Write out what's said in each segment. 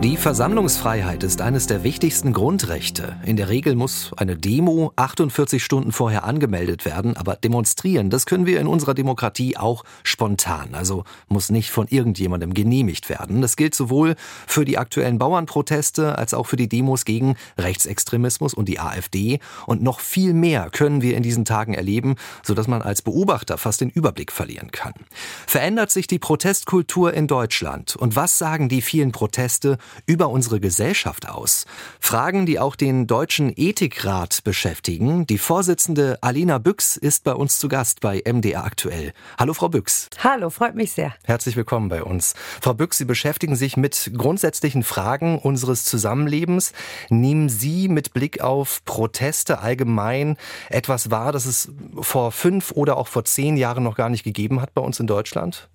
Die Versammlungsfreiheit ist eines der wichtigsten Grundrechte. In der Regel muss eine Demo 48 Stunden vorher angemeldet werden, aber demonstrieren, das können wir in unserer Demokratie auch spontan, also muss nicht von irgendjemandem genehmigt werden. Das gilt sowohl für die aktuellen Bauernproteste als auch für die Demos gegen Rechtsextremismus und die AfD und noch viel mehr können wir in diesen Tagen erleben, sodass man als Beobachter fast den Überblick verlieren kann. Verändert sich die Protestkultur in Deutschland und was sagen die vielen Proteste über unsere Gesellschaft aus? Fragen, die auch den Deutschen Ethikrat beschäftigen. Die Vorsitzende Alina Büchs ist bei uns zu Gast bei MDR aktuell. Hallo Frau Büchs. Hallo, freut mich sehr. Herzlich willkommen bei uns. Frau Büchs, Sie beschäftigen sich mit grundsätzlichen Fragen unseres Zusammenlebens. Nehmen Sie mit Blick auf Proteste allgemein etwas wahr, das es vor fünf oder auch vor zehn Jahren noch gar nicht gegeben hat bei uns in Deutschland?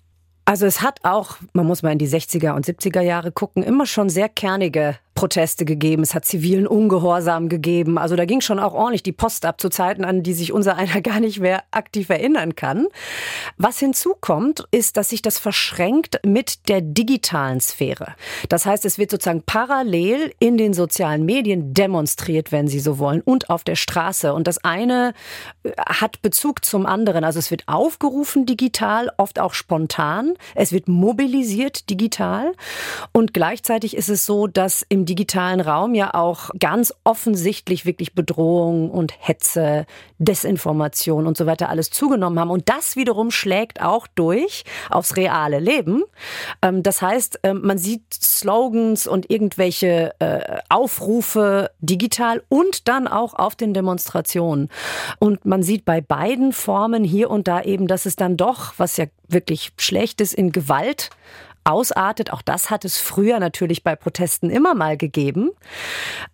Also es hat auch, man muss mal in die 60er und 70er Jahre gucken, immer schon sehr kernige Proteste gegeben, es hat zivilen Ungehorsam gegeben. Also da ging schon auch ordentlich die Post ab zu Zeiten, an die sich unser einer gar nicht mehr aktiv erinnern kann. Was hinzukommt, ist, dass sich das verschränkt mit der digitalen Sphäre. Das heißt, es wird sozusagen parallel in den sozialen Medien demonstriert, wenn Sie so wollen, und auf der Straße. Und das eine äh, hat Bezug zum anderen. Also es wird aufgerufen digital, oft auch spontan. Es wird mobilisiert digital. Und gleichzeitig ist es so, dass im digitalen Raum ja auch ganz offensichtlich wirklich Bedrohung und Hetze, Desinformation und so weiter alles zugenommen haben. Und das wiederum schlägt auch durch aufs reale Leben. Ähm, das heißt, ähm, man sieht Slogans und irgendwelche äh, Aufrufe digital und dann auch auf den Demonstrationen. Und man sieht bei beiden Formen hier und da eben, dass es dann doch, was ja wirklich schlecht ist, in Gewalt ausartet. Auch das hat es früher natürlich bei Protesten immer mal gegeben.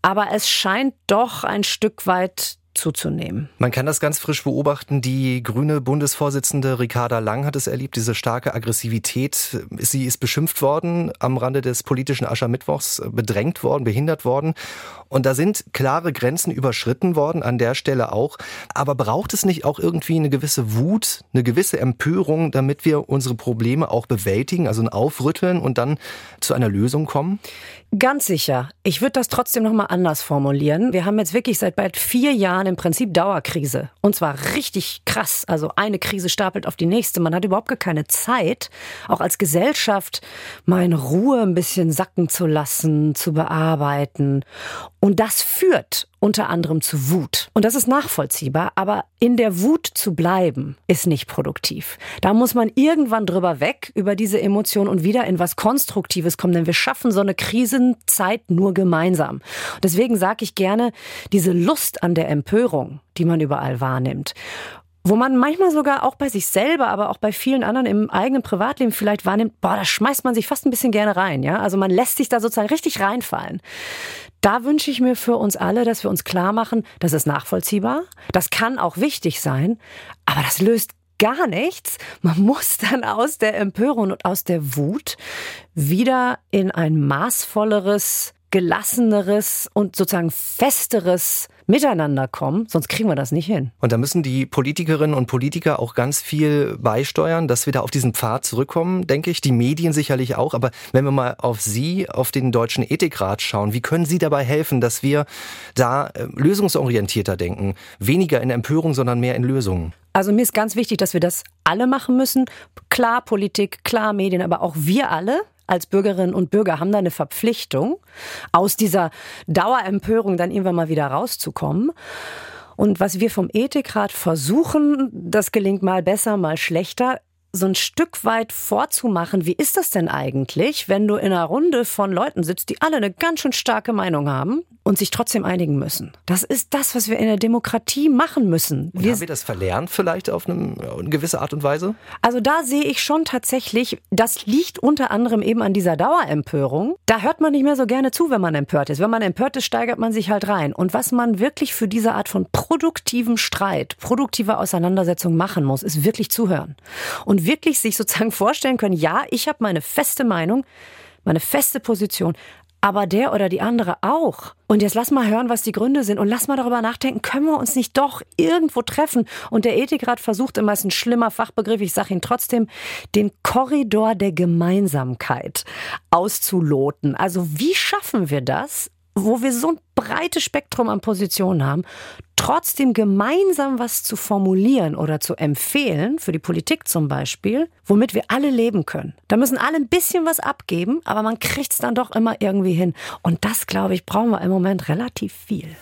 Aber es scheint doch ein Stück weit zuzunehmen. Man kann das ganz frisch beobachten. Die grüne Bundesvorsitzende Ricarda Lang hat es erlebt, diese starke Aggressivität. Sie ist beschimpft worden, am Rande des politischen Aschermittwochs bedrängt worden, behindert worden. Und da sind klare Grenzen überschritten worden, an der Stelle auch. Aber braucht es nicht auch irgendwie eine gewisse Wut, eine gewisse Empörung, damit wir unsere Probleme auch bewältigen, also ein Aufrütteln und dann zu einer Lösung kommen? Ganz sicher. Ich würde das trotzdem noch mal anders formulieren. Wir haben jetzt wirklich seit bald vier Jahren im Prinzip Dauerkrise. Und zwar richtig krass. Also eine Krise stapelt auf die nächste. Man hat überhaupt gar keine Zeit, auch als Gesellschaft mal in Ruhe ein bisschen sacken zu lassen, zu bearbeiten. Und das führt unter anderem zu Wut. Und das ist nachvollziehbar, aber in der Wut zu bleiben, ist nicht produktiv. Da muss man irgendwann drüber weg, über diese Emotion und wieder in was Konstruktives kommen, denn wir schaffen so eine Krisenzeit nur gemeinsam. Deswegen sage ich gerne, diese Lust an der Empörung, die man überall wahrnimmt, wo man manchmal sogar auch bei sich selber, aber auch bei vielen anderen im eigenen Privatleben vielleicht wahrnimmt, boah, da schmeißt man sich fast ein bisschen gerne rein, ja? Also man lässt sich da sozusagen richtig reinfallen. Da wünsche ich mir für uns alle, dass wir uns klar machen, das ist nachvollziehbar, das kann auch wichtig sein, aber das löst gar nichts. Man muss dann aus der Empörung und aus der Wut wieder in ein maßvolleres, gelasseneres und sozusagen festeres Miteinander kommen, sonst kriegen wir das nicht hin. Und da müssen die Politikerinnen und Politiker auch ganz viel beisteuern, dass wir da auf diesen Pfad zurückkommen, denke ich. Die Medien sicherlich auch. Aber wenn wir mal auf Sie, auf den Deutschen Ethikrat schauen, wie können Sie dabei helfen, dass wir da äh, lösungsorientierter denken? Weniger in Empörung, sondern mehr in Lösungen? Also mir ist ganz wichtig, dass wir das alle machen müssen. Klar Politik, klar Medien, aber auch wir alle als Bürgerinnen und Bürger haben da eine Verpflichtung, aus dieser Dauerempörung dann irgendwann mal wieder rauszukommen. Und was wir vom Ethikrat versuchen, das gelingt mal besser, mal schlechter, so ein Stück weit vorzumachen, wie ist das denn eigentlich, wenn du in einer Runde von Leuten sitzt, die alle eine ganz schön starke Meinung haben und sich trotzdem einigen müssen. Das ist das, was wir in der Demokratie machen müssen. Wir haben wir das verlernt vielleicht auf eine, eine gewisse Art und Weise? Also da sehe ich schon tatsächlich, das liegt unter anderem eben an dieser Dauerempörung. Da hört man nicht mehr so gerne zu, wenn man empört ist. Wenn man empört ist, steigert man sich halt rein. Und was man wirklich für diese Art von produktivem Streit, produktiver Auseinandersetzung machen muss, ist wirklich zuhören. Und wirklich sich sozusagen vorstellen können, ja, ich habe meine feste Meinung, meine feste Position, aber der oder die andere auch. Und jetzt lass mal hören, was die Gründe sind und lass mal darüber nachdenken, können wir uns nicht doch irgendwo treffen? Und der Ethikrat versucht immer, ist ein schlimmer Fachbegriff, ich sage ihn trotzdem, den Korridor der Gemeinsamkeit auszuloten. Also wie schaffen wir das, wo wir so ein breites Spektrum an Positionen haben, trotzdem gemeinsam was zu formulieren oder zu empfehlen, für die Politik zum Beispiel, womit wir alle leben können. Da müssen alle ein bisschen was abgeben, aber man kriegt es dann doch immer irgendwie hin. Und das, glaube ich, brauchen wir im Moment relativ viel.